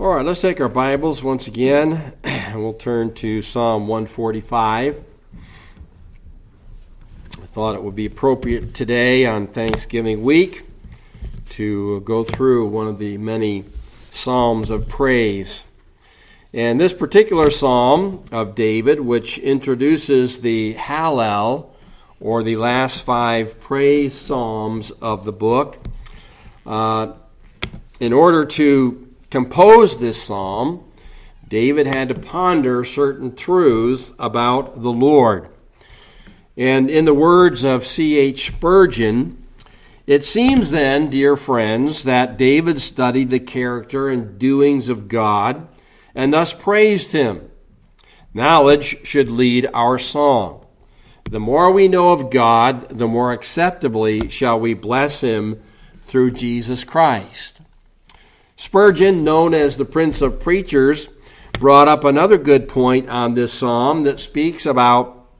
All right, let's take our Bibles once again and we'll turn to Psalm 145. I thought it would be appropriate today on Thanksgiving week to go through one of the many Psalms of praise. And this particular Psalm of David, which introduces the Hallel, or the last five praise Psalms of the book, uh, in order to compose this psalm, David had to ponder certain truths about the Lord. And in the words of C.H. Spurgeon, it seems then, dear friends, that David studied the character and doings of God and thus praised him. Knowledge should lead our song. The more we know of God, the more acceptably shall we bless him through Jesus Christ. Spurgeon, known as the Prince of Preachers, brought up another good point on this psalm that speaks about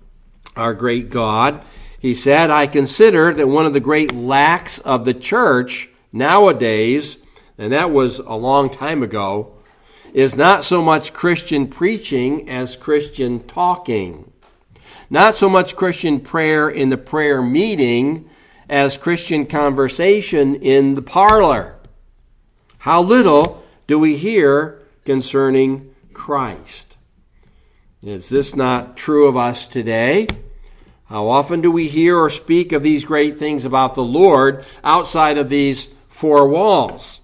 our great God. He said, I consider that one of the great lacks of the church nowadays, and that was a long time ago, is not so much Christian preaching as Christian talking. Not so much Christian prayer in the prayer meeting as Christian conversation in the parlor. How little do we hear concerning Christ? Is this not true of us today? How often do we hear or speak of these great things about the Lord outside of these four walls?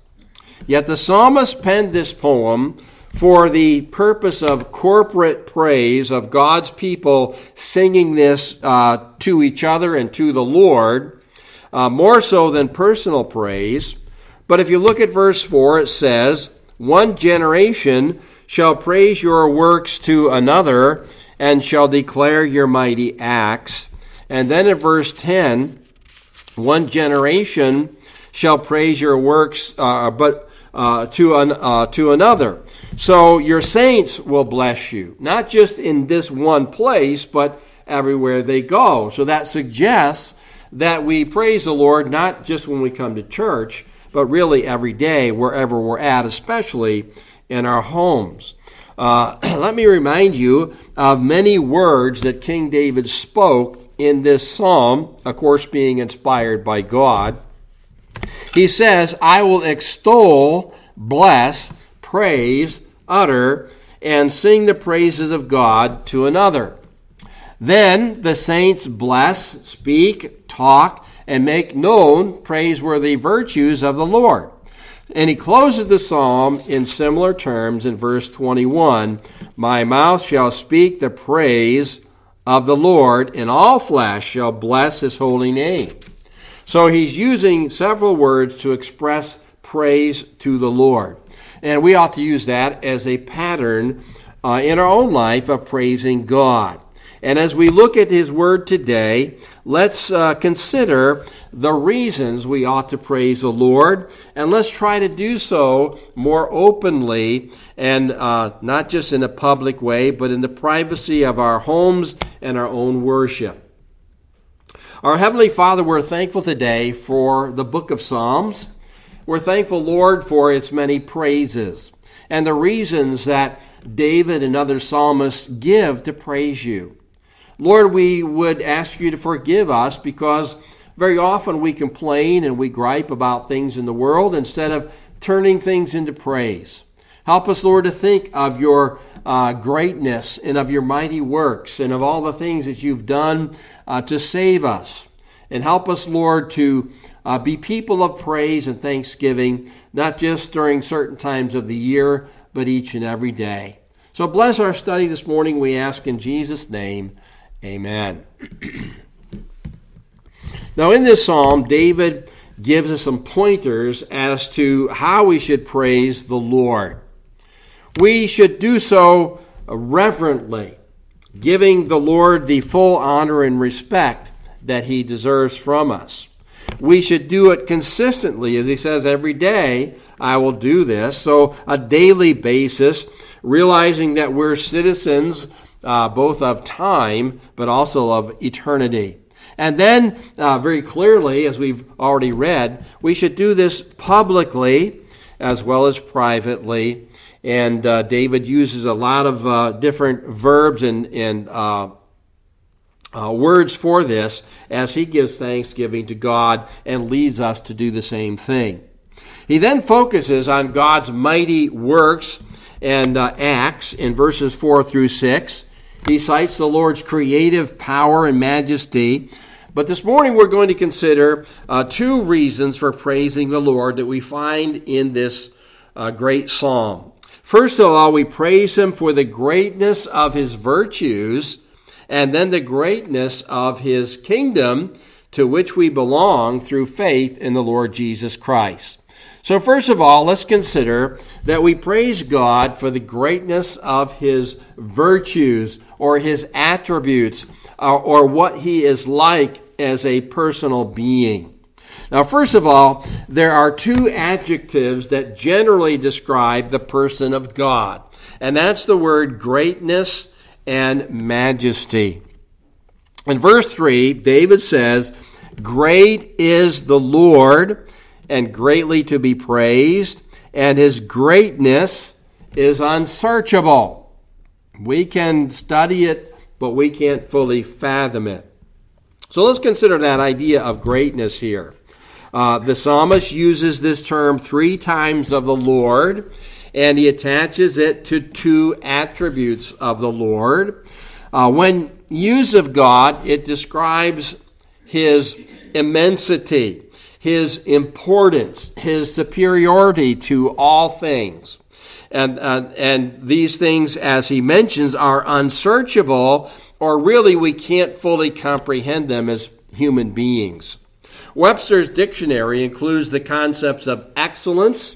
Yet the psalmist penned this poem for the purpose of corporate praise of God's people singing this uh, to each other and to the Lord, uh, more so than personal praise. But if you look at verse 4, it says, One generation shall praise your works to another and shall declare your mighty acts. And then in verse 10, one generation shall praise your works, uh, but uh, to, an, uh, to another. So your saints will bless you, not just in this one place, but everywhere they go. So that suggests that we praise the Lord not just when we come to church, but really every day, wherever we're at, especially in our homes. Uh, let me remind you of many words that King David spoke in this psalm, of course, being inspired by God. He says, I will extol, bless, praise, utter, and sing the praises of God to another. Then the saints bless, speak, talk, and make known praiseworthy virtues of the Lord. And he closes the psalm in similar terms in verse 21 My mouth shall speak the praise of the Lord, and all flesh shall bless his holy name. So he's using several words to express praise to the Lord. And we ought to use that as a pattern uh, in our own life of praising God. And as we look at his word today, let's uh, consider the reasons we ought to praise the Lord, and let's try to do so more openly and uh, not just in a public way, but in the privacy of our homes and our own worship. Our Heavenly Father, we're thankful today for the book of Psalms. We're thankful, Lord, for its many praises and the reasons that David and other psalmists give to praise you. Lord, we would ask you to forgive us because very often we complain and we gripe about things in the world instead of turning things into praise. Help us, Lord, to think of your uh, greatness and of your mighty works and of all the things that you've done uh, to save us. And help us, Lord, to uh, be people of praise and thanksgiving, not just during certain times of the year, but each and every day. So bless our study this morning, we ask in Jesus' name. Amen. now, in this psalm, David gives us some pointers as to how we should praise the Lord. We should do so reverently, giving the Lord the full honor and respect that he deserves from us. We should do it consistently, as he says, every day I will do this. So, a daily basis, realizing that we're citizens uh, both of time, but also of eternity. And then, uh, very clearly, as we've already read, we should do this publicly as well as privately. And uh, David uses a lot of uh, different verbs and, and uh, uh, words for this as he gives thanksgiving to God and leads us to do the same thing. He then focuses on God's mighty works and uh, acts in verses 4 through 6. He cites the Lord's creative power and majesty. But this morning we're going to consider uh, two reasons for praising the Lord that we find in this uh, great psalm. First of all, we praise him for the greatness of his virtues and then the greatness of his kingdom to which we belong through faith in the Lord Jesus Christ. So, first of all, let's consider that we praise God for the greatness of his virtues or his attributes or, or what he is like as a personal being. Now, first of all, there are two adjectives that generally describe the person of God, and that's the word greatness and majesty. In verse 3, David says, Great is the Lord, and greatly to be praised, and his greatness is unsearchable. We can study it, but we can't fully fathom it. So let's consider that idea of greatness here. Uh, the psalmist uses this term three times of the Lord, and he attaches it to two attributes of the Lord. Uh, when used of God, it describes his immensity, his importance, his superiority to all things. And, uh, and these things, as he mentions, are unsearchable, or really we can't fully comprehend them as human beings. Webster's dictionary includes the concepts of excellence,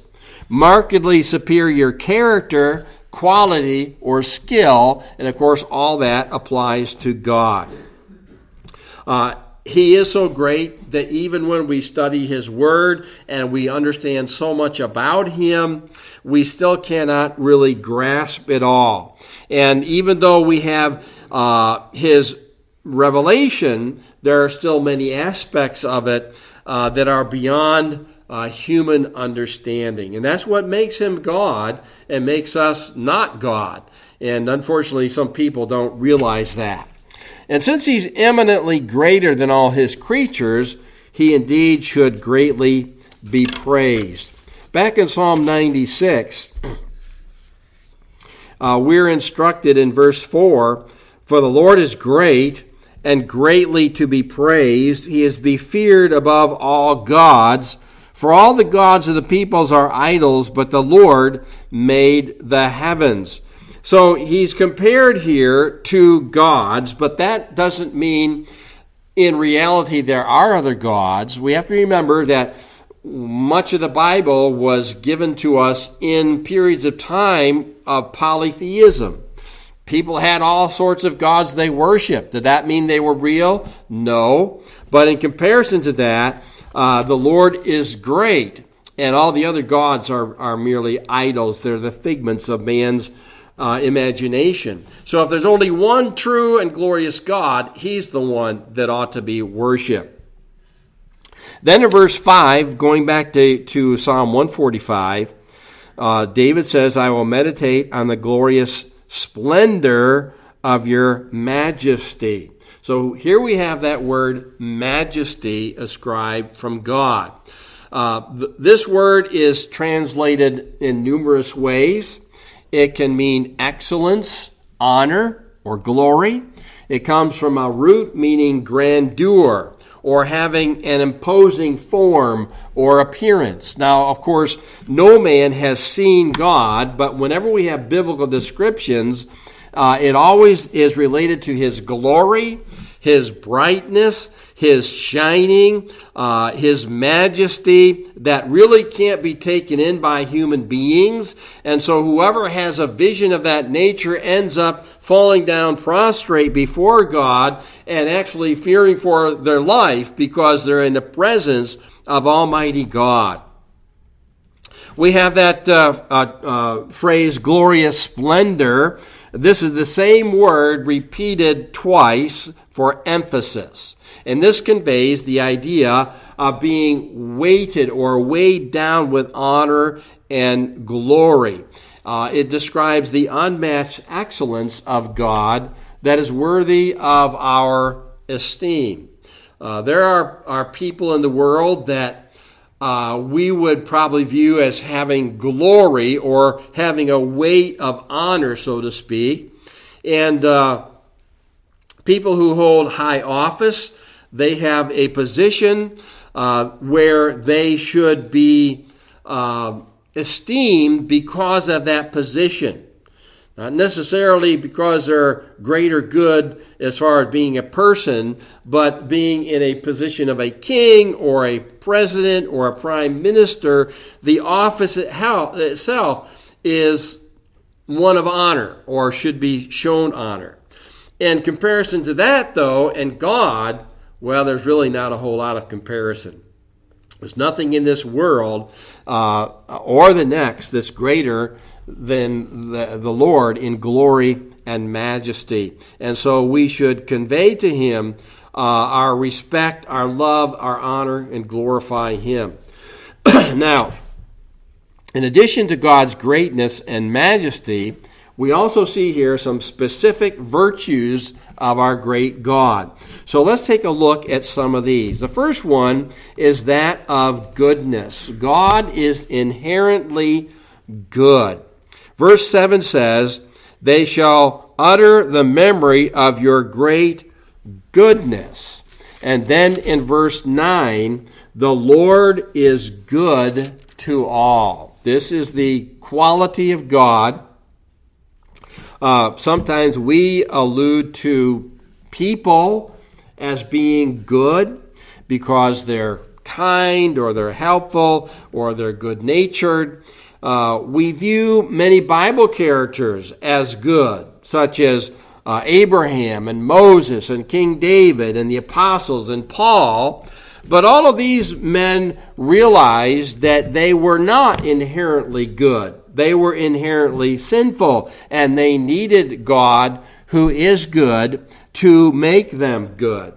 markedly superior character, quality, or skill. And of course, all that applies to God. Uh, he is so great that even when we study His Word and we understand so much about Him, we still cannot really grasp it all. And even though we have uh, His revelation, there are still many aspects of it uh, that are beyond uh, human understanding. And that's what makes him God and makes us not God. And unfortunately, some people don't realize that. And since he's eminently greater than all his creatures, he indeed should greatly be praised. Back in Psalm 96, uh, we're instructed in verse 4 For the Lord is great and greatly to be praised. He is be feared above all gods. For all the gods of the peoples are idols, but the Lord made the heavens. So he's compared here to gods, but that doesn't mean in reality there are other gods. We have to remember that much of the Bible was given to us in periods of time of polytheism. People had all sorts of gods they worshiped. Did that mean they were real? No. But in comparison to that, uh, the Lord is great, and all the other gods are, are merely idols. They're the figments of man's uh, imagination. So if there's only one true and glorious God, he's the one that ought to be worshiped. Then in verse 5, going back to, to Psalm 145, uh, David says, I will meditate on the glorious splendor of your majesty. So here we have that word majesty ascribed from God. Uh, th- this word is translated in numerous ways. It can mean excellence, honor, or glory. It comes from a root meaning grandeur or having an imposing form or appearance. Now, of course, no man has seen God, but whenever we have biblical descriptions, uh, it always is related to his glory his brightness, his shining, uh, his majesty that really can't be taken in by human beings. And so whoever has a vision of that nature ends up falling down prostrate before God and actually fearing for their life because they're in the presence of Almighty God. We have that uh, uh, uh, phrase, glorious splendor. This is the same word repeated twice for emphasis. And this conveys the idea of being weighted or weighed down with honor and glory. Uh, it describes the unmatched excellence of God that is worthy of our esteem. Uh, there are, are people in the world that uh, we would probably view as having glory or having a weight of honor, so to speak. And uh, people who hold high office, they have a position uh, where they should be uh, esteemed because of that position. Not necessarily because they're greater good as far as being a person, but being in a position of a king or a president or a prime minister, the office itself is one of honor or should be shown honor. In comparison to that, though, and God, well, there's really not a whole lot of comparison. There's nothing in this world uh, or the next that's greater than the, the Lord in glory and majesty. And so we should convey to him uh, our respect, our love, our honor, and glorify him. now, in addition to God's greatness and majesty, we also see here some specific virtues of our great God. So let's take a look at some of these. The first one is that of goodness. God is inherently good. Verse 7 says, They shall utter the memory of your great goodness. And then in verse 9, the Lord is good to all. This is the quality of God. Uh, sometimes we allude to people as being good because they're kind or they're helpful or they're good natured. Uh, we view many Bible characters as good, such as uh, Abraham and Moses and King David and the apostles and Paul. But all of these men realized that they were not inherently good. They were inherently sinful, and they needed God, who is good, to make them good.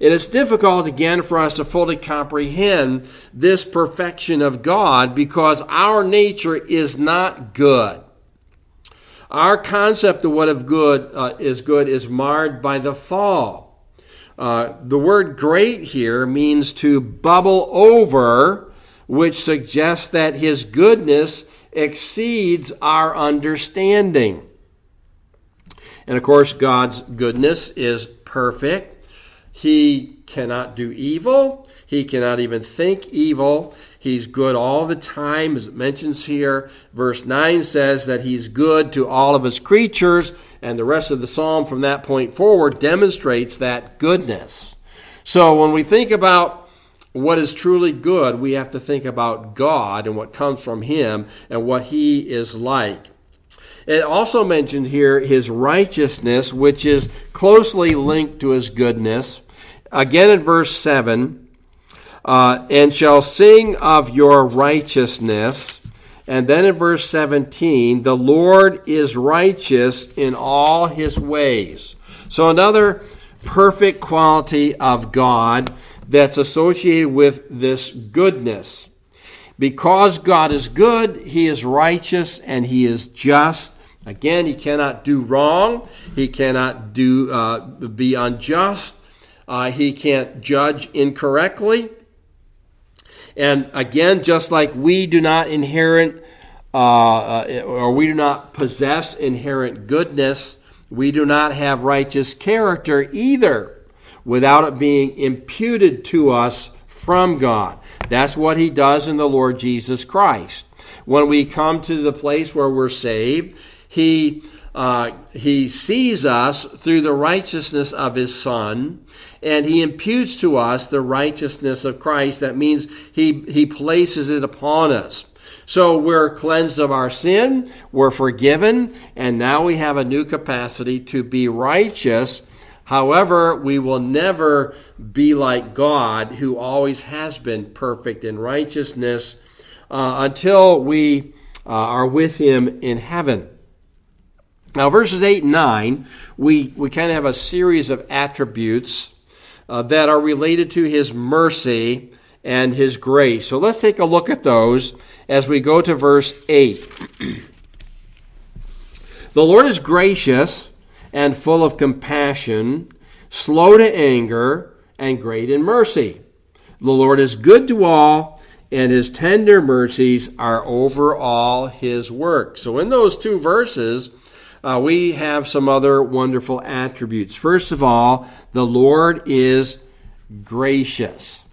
It is difficult again for us to fully comprehend this perfection of God because our nature is not good. Our concept of what of good uh, is good is marred by the fall. Uh, the word great here means to bubble over, which suggests that his goodness exceeds our understanding. And of course, God's goodness is perfect. He cannot do evil. He cannot even think evil. He's good all the time, as it mentions here. Verse 9 says that he's good to all of his creatures, and the rest of the psalm from that point forward demonstrates that goodness. So when we think about what is truly good, we have to think about God and what comes from him and what he is like. It also mentions here his righteousness, which is closely linked to his goodness. Again in verse 7, uh, and shall sing of your righteousness. And then in verse 17, the Lord is righteous in all his ways. So another perfect quality of God that's associated with this goodness. Because God is good, he is righteous and he is just. Again, he cannot do wrong. He cannot do uh, be unjust. Uh, he can't judge incorrectly. And again, just like we do not inherit uh, uh, or we do not possess inherent goodness, we do not have righteous character either without it being imputed to us from God. That's what he does in the Lord Jesus Christ. When we come to the place where we're saved, he uh, he sees us through the righteousness of his Son, and he imputes to us the righteousness of Christ. That means he, he places it upon us. So we're cleansed of our sin, we're forgiven, and now we have a new capacity to be righteous. However, we will never be like God, who always has been perfect in righteousness, uh, until we uh, are with him in heaven. Now, verses 8 and 9, we, we kind of have a series of attributes uh, that are related to his mercy and his grace. So let's take a look at those as we go to verse 8. The Lord is gracious and full of compassion, slow to anger, and great in mercy. The Lord is good to all, and his tender mercies are over all his work. So, in those two verses, uh, we have some other wonderful attributes. First of all, the Lord is gracious.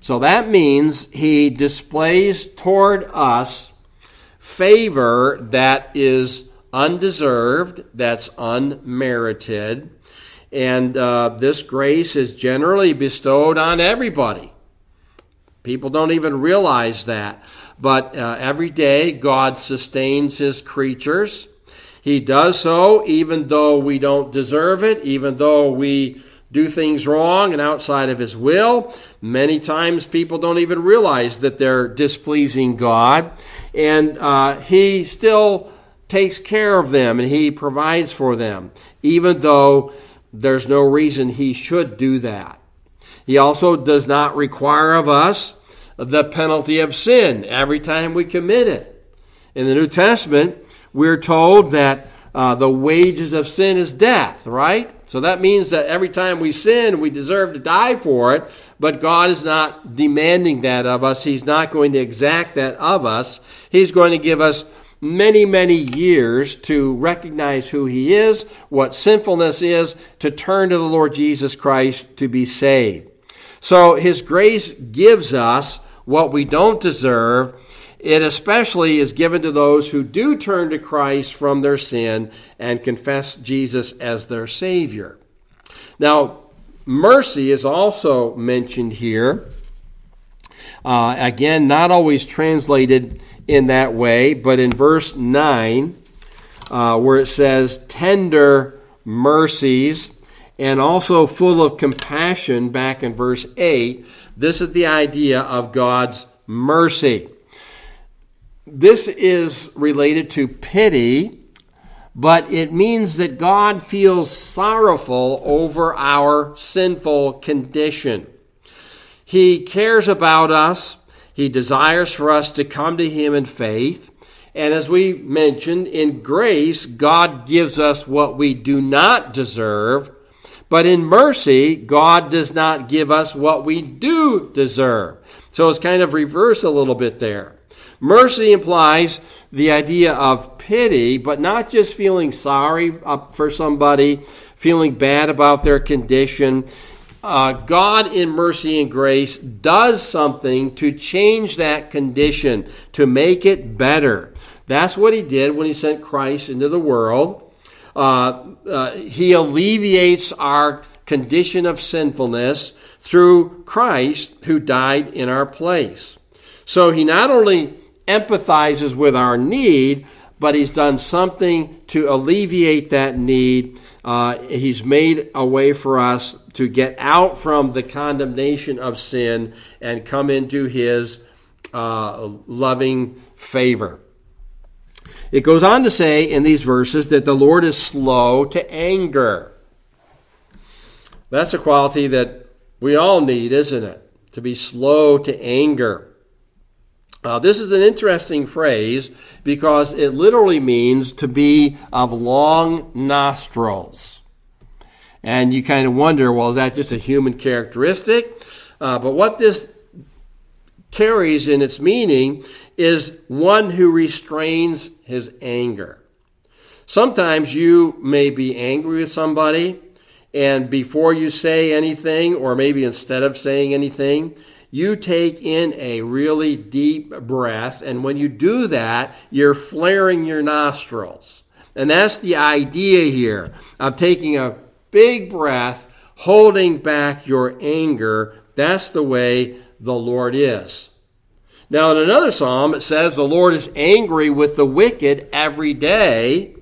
So that means he displays toward us favor that is undeserved, that's unmerited. And uh, this grace is generally bestowed on everybody. People don't even realize that. But uh, every day, God sustains his creatures. He does so even though we don't deserve it, even though we do things wrong and outside of his will. Many times people don't even realize that they're displeasing God. And uh, he still takes care of them and he provides for them, even though there's no reason he should do that. He also does not require of us the penalty of sin every time we commit it. In the New Testament, we're told that uh, the wages of sin is death, right? So that means that every time we sin, we deserve to die for it, but God is not demanding that of us. He's not going to exact that of us. He's going to give us many, many years to recognize who He is, what sinfulness is, to turn to the Lord Jesus Christ to be saved. So His grace gives us what we don't deserve. It especially is given to those who do turn to Christ from their sin and confess Jesus as their Savior. Now, mercy is also mentioned here. Uh, again, not always translated in that way, but in verse 9, uh, where it says, tender mercies, and also full of compassion, back in verse 8, this is the idea of God's mercy. This is related to pity, but it means that God feels sorrowful over our sinful condition. He cares about us. He desires for us to come to Him in faith. And as we mentioned, in grace, God gives us what we do not deserve. But in mercy, God does not give us what we do deserve. So it's kind of reversed a little bit there. Mercy implies the idea of pity, but not just feeling sorry for somebody, feeling bad about their condition uh, God, in mercy and grace, does something to change that condition, to make it better. That's what He did when He sent Christ into the world. Uh, uh, he alleviates our condition of sinfulness through Christ who died in our place. So He not only empathizes with our need, but He's done something to alleviate that need. Uh, he's made a way for us to get out from the condemnation of sin and come into his uh, loving favor. It goes on to say in these verses that the Lord is slow to anger. That's a quality that we all need, isn't it? To be slow to anger. Uh, this is an interesting phrase because it literally means to be of long nostrils. And you kind of wonder, well, is that just a human characteristic? Uh, but what this carries in its meaning is one who restrains his anger. Sometimes you may be angry with somebody, and before you say anything, or maybe instead of saying anything, you take in a really deep breath. And when you do that, you're flaring your nostrils. And that's the idea here of taking a big breath, holding back your anger. That's the way the Lord is. Now, in another psalm, it says the Lord is angry with the wicked every day,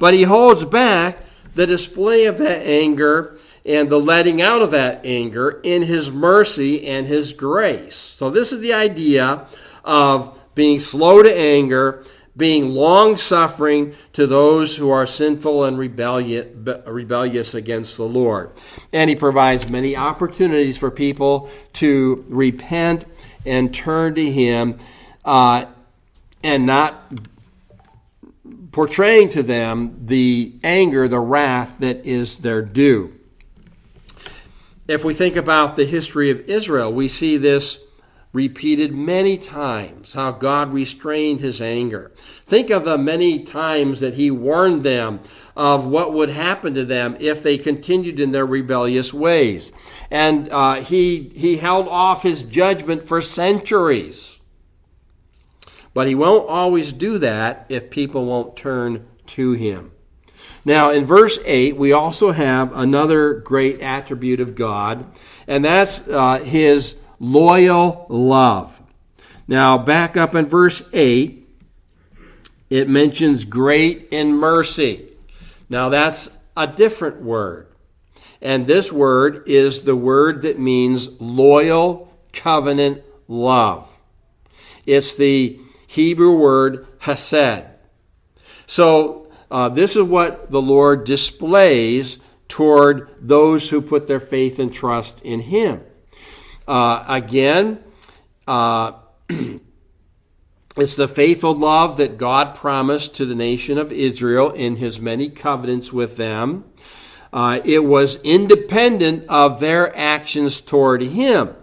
but he holds back the display of that anger and the letting out of that anger in his mercy and his grace. So, this is the idea of being slow to anger being long suffering to those who are sinful and rebellious against the Lord. And he provides many opportunities for people to repent and turn to him uh, and not portraying to them the anger, the wrath that is their due. If we think about the history of Israel, we see this repeated many times how God restrained his anger. Think of the many times that he warned them of what would happen to them if they continued in their rebellious ways. And uh, he, he held off his judgment for centuries. But he won't always do that if people won't turn to him. Now, in verse 8, we also have another great attribute of God, and that's uh, his loyal love. Now, back up in verse 8, it mentions great in mercy. Now, that's a different word. And this word is the word that means loyal covenant love. It's the Hebrew word hesed. So, uh, this is what the Lord displays toward those who put their faith and trust in Him. Uh, again, uh, it's the faithful love that God promised to the nation of Israel in his many covenants with them. Uh, it was independent of their actions toward him.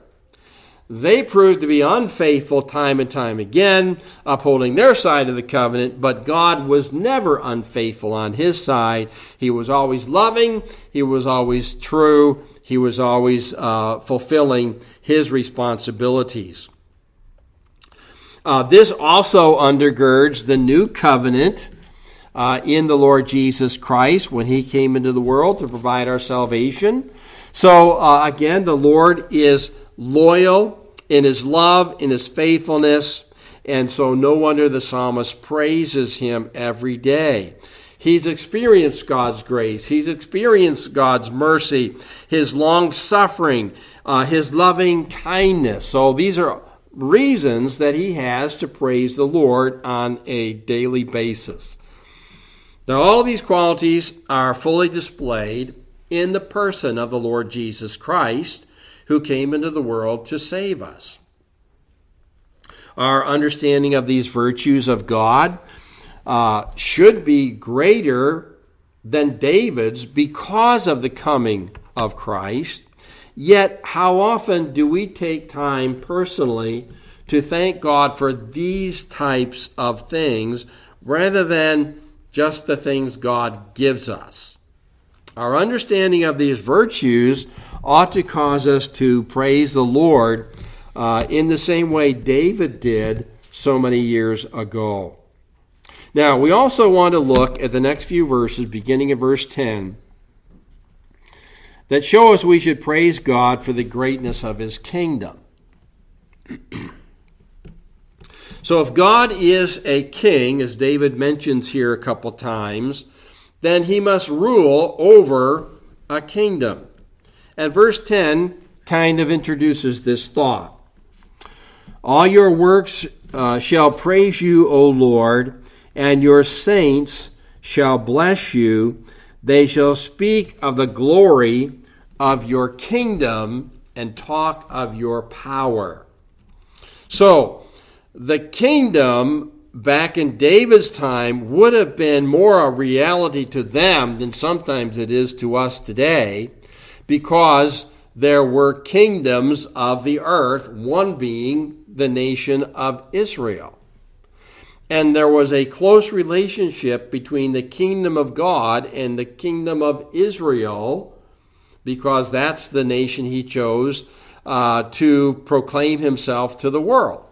They proved to be unfaithful time and time again, upholding their side of the covenant, but God was never unfaithful on his side. He was always loving, he was always true, he was always uh, fulfilling his responsibilities. Uh, this also undergirds the new covenant uh, in the Lord Jesus Christ when he came into the world to provide our salvation. So, uh, again, the Lord is loyal in his love, in his faithfulness, and so no wonder the psalmist praises him every day. He's experienced God's grace. He's experienced God's mercy, His long suffering, uh, His loving kindness. So these are reasons that he has to praise the Lord on a daily basis. Now, all of these qualities are fully displayed in the person of the Lord Jesus Christ, who came into the world to save us. Our understanding of these virtues of God uh, should be greater than David's because of the coming of Christ. Yet, how often do we take time personally to thank God for these types of things rather than just the things God gives us? Our understanding of these virtues ought to cause us to praise the Lord uh, in the same way David did so many years ago. Now, we also want to look at the next few verses, beginning in verse 10, that show us we should praise God for the greatness of his kingdom. so, if God is a king, as David mentions here a couple times, then he must rule over a kingdom. And verse 10 kind of introduces this thought. All your works uh, shall praise you, O Lord and your saints shall bless you. They shall speak of the glory of your kingdom and talk of your power. So, the kingdom back in David's time would have been more a reality to them than sometimes it is to us today because there were kingdoms of the earth, one being the nation of Israel. And there was a close relationship between the kingdom of God and the kingdom of Israel, because that's the nation he chose uh, to proclaim himself to the world.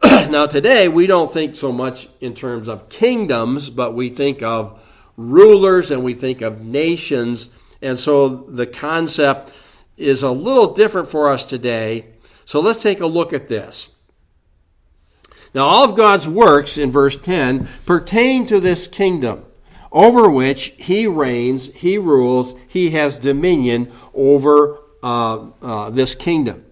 now, today, we don't think so much in terms of kingdoms, but we think of rulers and we think of nations. And so the concept is a little different for us today. So let's take a look at this. Now, all of God's works in verse 10 pertain to this kingdom over which he reigns, he rules, he has dominion over uh, uh, this kingdom.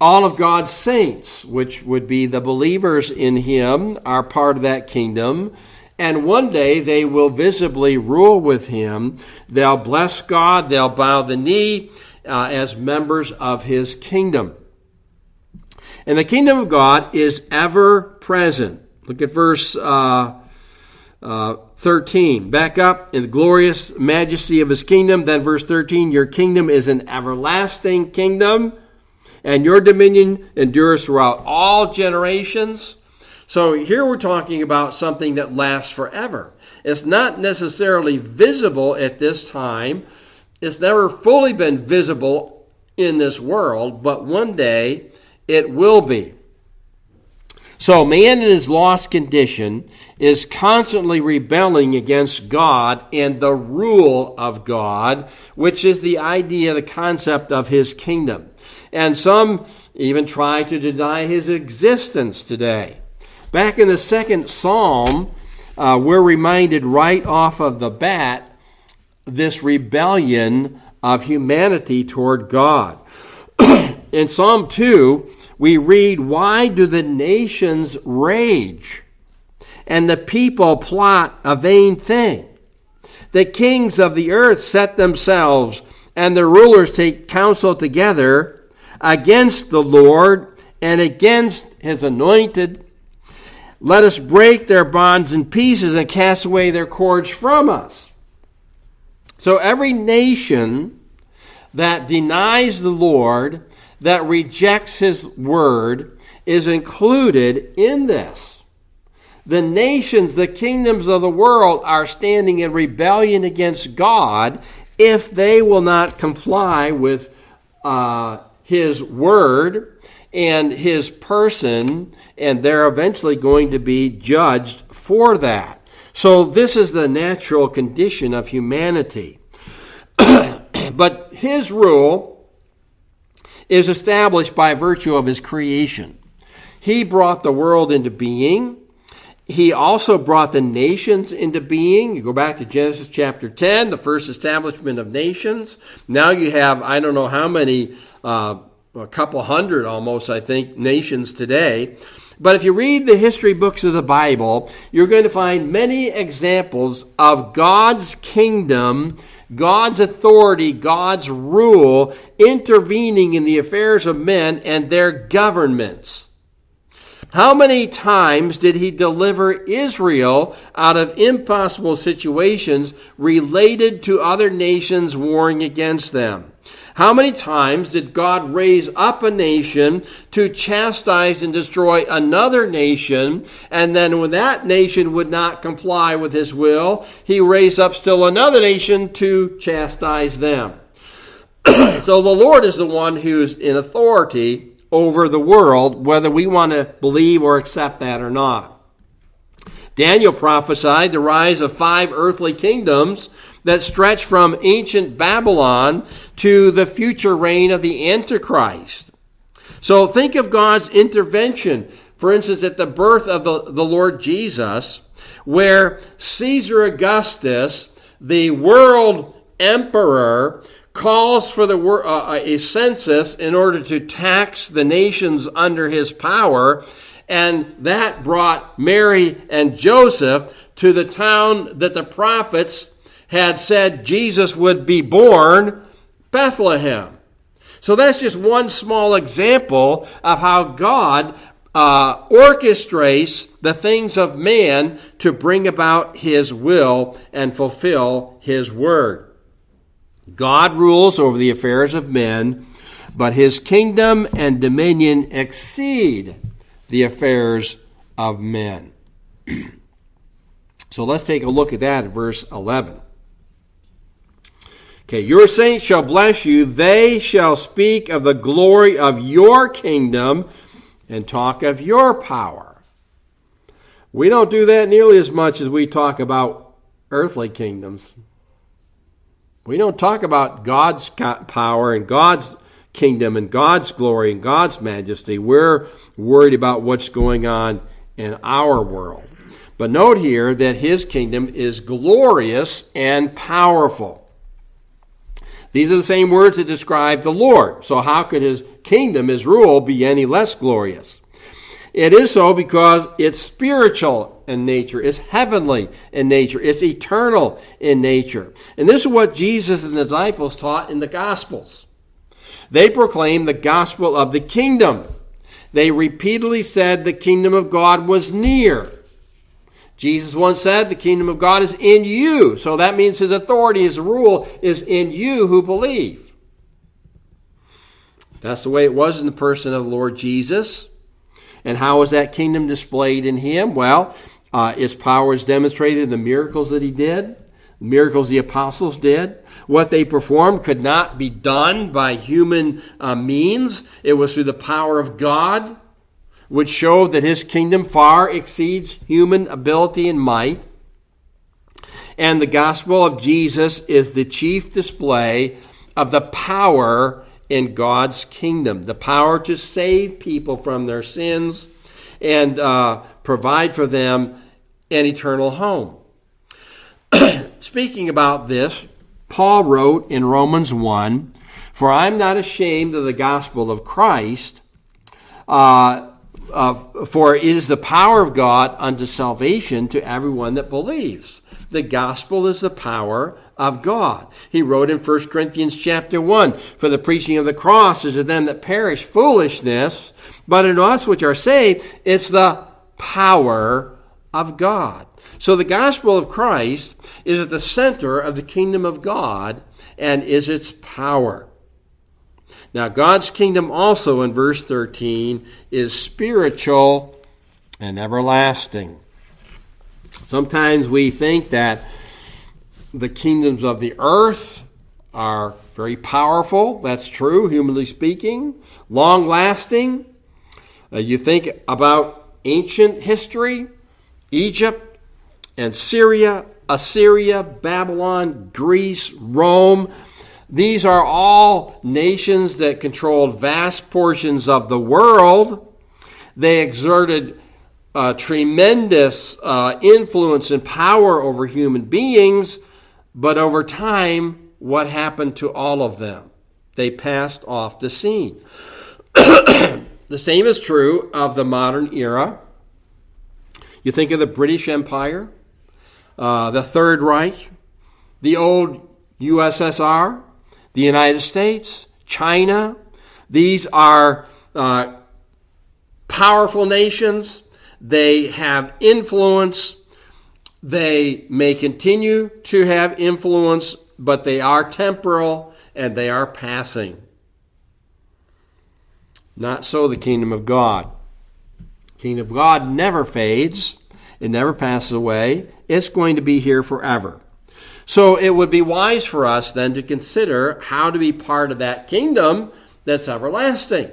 All of God's saints, which would be the believers in him, are part of that kingdom. And one day they will visibly rule with him. They'll bless God, they'll bow the knee uh, as members of his kingdom. And the kingdom of God is ever present. Look at verse uh, uh, 13. Back up in the glorious majesty of his kingdom. Then verse 13, your kingdom is an everlasting kingdom, and your dominion endures throughout all generations. So here we're talking about something that lasts forever. It's not necessarily visible at this time. It's never fully been visible in this world, but one day it will be. So, man in his lost condition is constantly rebelling against God and the rule of God, which is the idea, the concept of his kingdom. And some even try to deny his existence today. Back in the second psalm, uh, we're reminded right off of the bat this rebellion of humanity toward God. In Psalm 2, we read, Why do the nations rage and the people plot a vain thing? The kings of the earth set themselves, and the rulers take counsel together against the Lord and against his anointed. Let us break their bonds in pieces and cast away their cords from us. So every nation that denies the Lord that rejects his word is included in this. The nations, the kingdoms of the world are standing in rebellion against God if they will not comply with uh, his word and his person, and they're eventually going to be judged for that. So, this is the natural condition of humanity. but his rule is established by virtue of his creation. He brought the world into being. He also brought the nations into being. You go back to Genesis chapter 10, the first establishment of nations. Now you have, I don't know how many, uh, a couple hundred almost, I think, nations today. But if you read the history books of the Bible, you're going to find many examples of God's kingdom God's authority, God's rule, intervening in the affairs of men and their governments. How many times did he deliver Israel out of impossible situations related to other nations warring against them? How many times did God raise up a nation to chastise and destroy another nation? And then when that nation would not comply with his will, he raised up still another nation to chastise them. so the Lord is the one who's in authority over the world, whether we want to believe or accept that or not. Daniel prophesied the rise of five earthly kingdoms that stretch from ancient Babylon to the future reign of the Antichrist. So think of God's intervention, for instance, at the birth of the, the Lord Jesus, where Caesar Augustus, the world emperor, calls for the, uh, a census in order to tax the nations under his power. And that brought Mary and Joseph to the town that the prophets had said Jesus would be born, Bethlehem. So that's just one small example of how God uh, orchestrates the things of man to bring about his will and fulfill his word. God rules over the affairs of men, but his kingdom and dominion exceed the affairs of men. so let's take a look at that verse 11. Okay, your saints shall bless you. They shall speak of the glory of your kingdom and talk of your power. We don't do that nearly as much as we talk about earthly kingdoms. We don't talk about God's power and God's kingdom and God's glory and God's majesty. We're worried about what's going on in our world. But note here that his kingdom is glorious and powerful. These are the same words that describe the Lord. So, how could his kingdom, his rule, be any less glorious? It is so because it's spiritual in nature, it's heavenly in nature, it's eternal in nature. And this is what Jesus and the disciples taught in the Gospels. They proclaimed the gospel of the kingdom. They repeatedly said the kingdom of God was near. Jesus once said, The kingdom of God is in you. So that means his authority, his rule is in you who believe. That's the way it was in the person of the Lord Jesus. And how was that kingdom displayed in him? Well, uh, its power is demonstrated in the miracles that he did, miracles the apostles did. What they performed could not be done by human uh, means, it was through the power of God which showed that his kingdom far exceeds human ability and might. And the gospel of Jesus is the chief display of the power in God's kingdom the power to save people from their sins and uh, provide for them an eternal home. Speaking about this, Paul wrote in Romans 1 For I'm not ashamed of the gospel of Christ. Uh, uh, for it is the power of God unto salvation to everyone that believes. The gospel is the power of God. He wrote in 1 Corinthians chapter 1, For the preaching of the cross is to them that perish foolishness, but in us which are saved, it's the power of God. So the gospel of Christ is at the center of the kingdom of God and is its power. Now, God's kingdom also in verse 13 is spiritual and everlasting. Sometimes we think that the kingdoms of the earth are very powerful. That's true, humanly speaking, long lasting. Uh, you think about ancient history, Egypt and Syria, Assyria, Babylon, Greece, Rome. These are all nations that controlled vast portions of the world. They exerted uh, tremendous uh, influence and power over human beings, but over time, what happened to all of them? They passed off the scene. the same is true of the modern era. You think of the British Empire, uh, the Third Reich, the old USSR, the United States, China. These are uh, powerful nations. They have influence. They may continue to have influence, but they are temporal and they are passing. Not so the kingdom of God. kingdom of God never fades. It never passes away. It's going to be here forever. So it would be wise for us then to consider how to be part of that kingdom that's everlasting.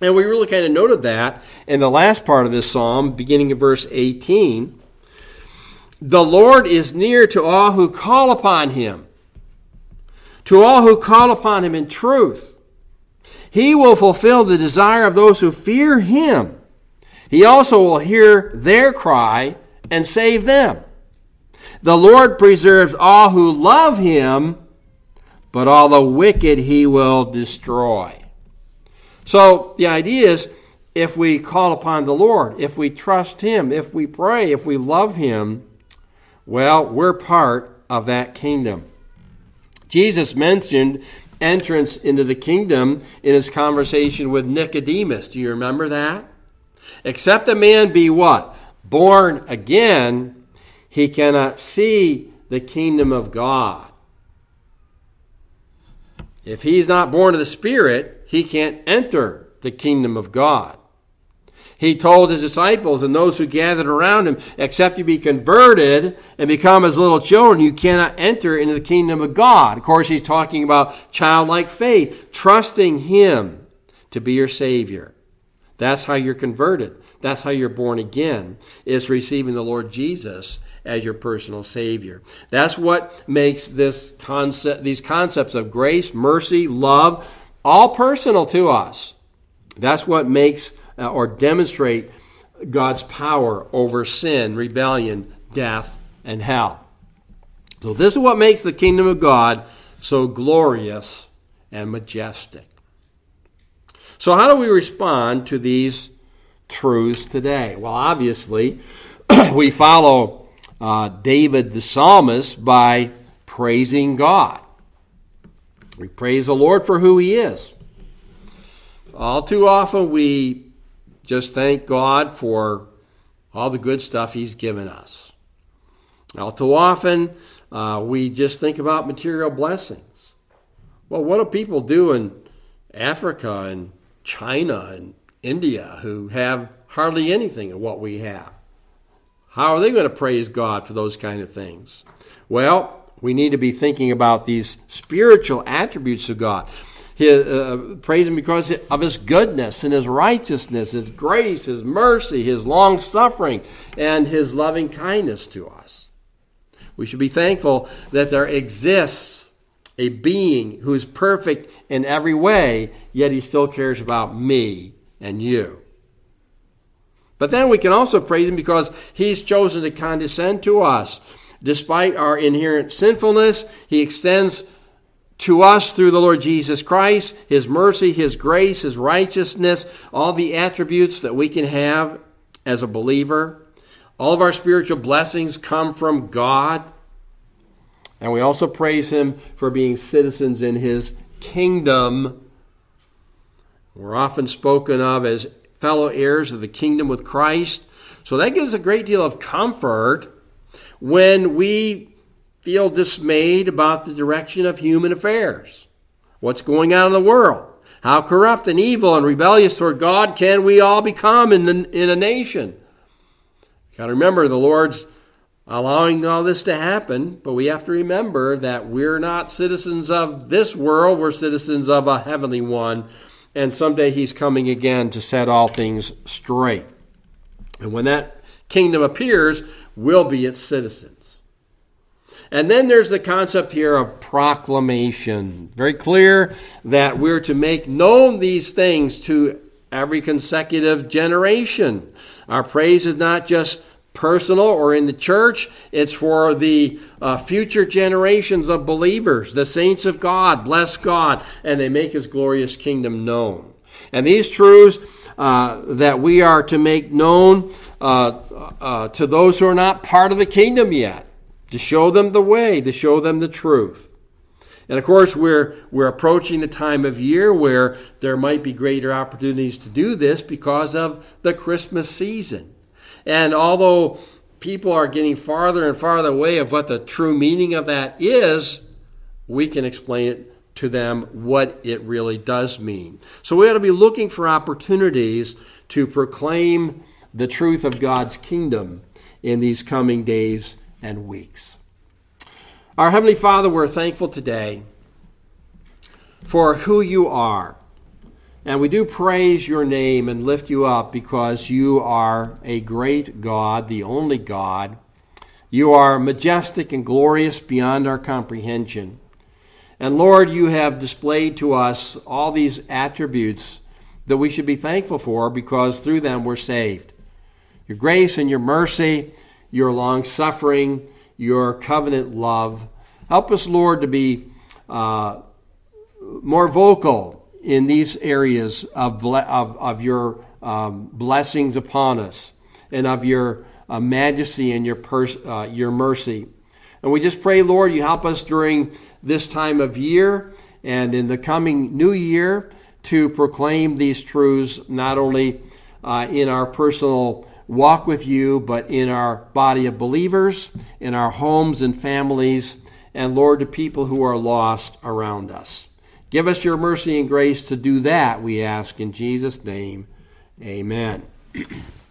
And we really kind of noted that in the last part of this psalm, beginning of verse 18. The Lord is near to all who call upon him, to all who call upon him in truth. He will fulfill the desire of those who fear him. He also will hear their cry and save them. The Lord preserves all who love him, but all the wicked he will destroy. So the idea is if we call upon the Lord, if we trust him, if we pray, if we love him, well, we're part of that kingdom. Jesus mentioned entrance into the kingdom in his conversation with Nicodemus. Do you remember that? Except a man be what? Born again, he cannot see the kingdom of God. If he's not born of the Spirit, he can't enter the kingdom of God. He told his disciples and those who gathered around him, except you be converted and become as little children, you cannot enter into the kingdom of God. Of course, he's talking about childlike faith, trusting him to be your Savior. That's how you're converted. That's how you're born again, is receiving the Lord Jesus as your personal Savior. That's what makes this concept, these concepts of grace, mercy, love, all personal to us. That's what makes uh, or demonstrate God's power over sin, rebellion, death, and hell. So this is what makes the kingdom of God so glorious and majestic. So how do we respond to these truths today? Well, obviously, we follow uh, David the psalmist by praising God. We praise the Lord for who He is. All too often, we just thank God for all the good stuff He's given us. All too often, uh, we just think about material blessings. Well, what do people do in Africa and China and India who have hardly anything of what we have? How are they going to praise God for those kind of things? Well, we need to be thinking about these spiritual attributes of God. His, uh, praise Him because of His goodness and His righteousness, His grace, His mercy, His long suffering, and His loving kindness to us. We should be thankful that there exists a being who is perfect in every way, yet He still cares about me and you. But then we can also praise Him because He's chosen to condescend to us. Despite our inherent sinfulness, He extends to us through the Lord Jesus Christ, His mercy, His grace, His righteousness, all the attributes that we can have as a believer. All of our spiritual blessings come from God. And we also praise Him for being citizens in His kingdom. We're often spoken of as fellow heirs of the kingdom with Christ. So that gives a great deal of comfort when we feel dismayed about the direction of human affairs. What's going on in the world? How corrupt and evil and rebellious toward God can we all become in, the, in a nation? You got to remember the Lord's allowing all this to happen, but we have to remember that we're not citizens of this world, we're citizens of a heavenly one, and someday He's coming again to set all things straight. And when that kingdom appears, we'll be its citizens. And then there's the concept here of proclamation. Very clear that we're to make known these things to every consecutive generation. Our praise is not just personal or in the church, it's for the uh, future generations of believers, the saints of God, bless God, and they make his glorious kingdom known. And these truths uh, that we are to make known uh, uh to those who are not part of the kingdom yet to show them the way, to show them the truth. And of course, we're, we're approaching the time of year where there might be greater opportunities to do this because of the Christmas season. And although people are getting farther and farther away of what the true meaning of that is, we can explain it to them what it really does mean. So we ought to be looking for opportunities to proclaim the truth of God's kingdom in these coming days and weeks. Our Heavenly Father, we're thankful today for who you are. And we do praise your name and lift you up because you are a great God, the only God. You are majestic and glorious beyond our comprehension. And Lord, you have displayed to us all these attributes that we should be thankful for because through them we're saved. Your grace and your mercy your long suffering, your covenant love. Help us, Lord, to be uh, more vocal in these areas of, ble- of, of your um, blessings upon us and of your uh, majesty and your, pers- uh, your mercy. And we just pray, Lord, you help us during this time of year and in the coming new year to proclaim these truths not only uh, in our personal walk with you, but in our body of believers, in our homes and families, and Lord, to people who are lost around us. Give us your mercy and grace to do that, we ask in Jesus' name. Amen.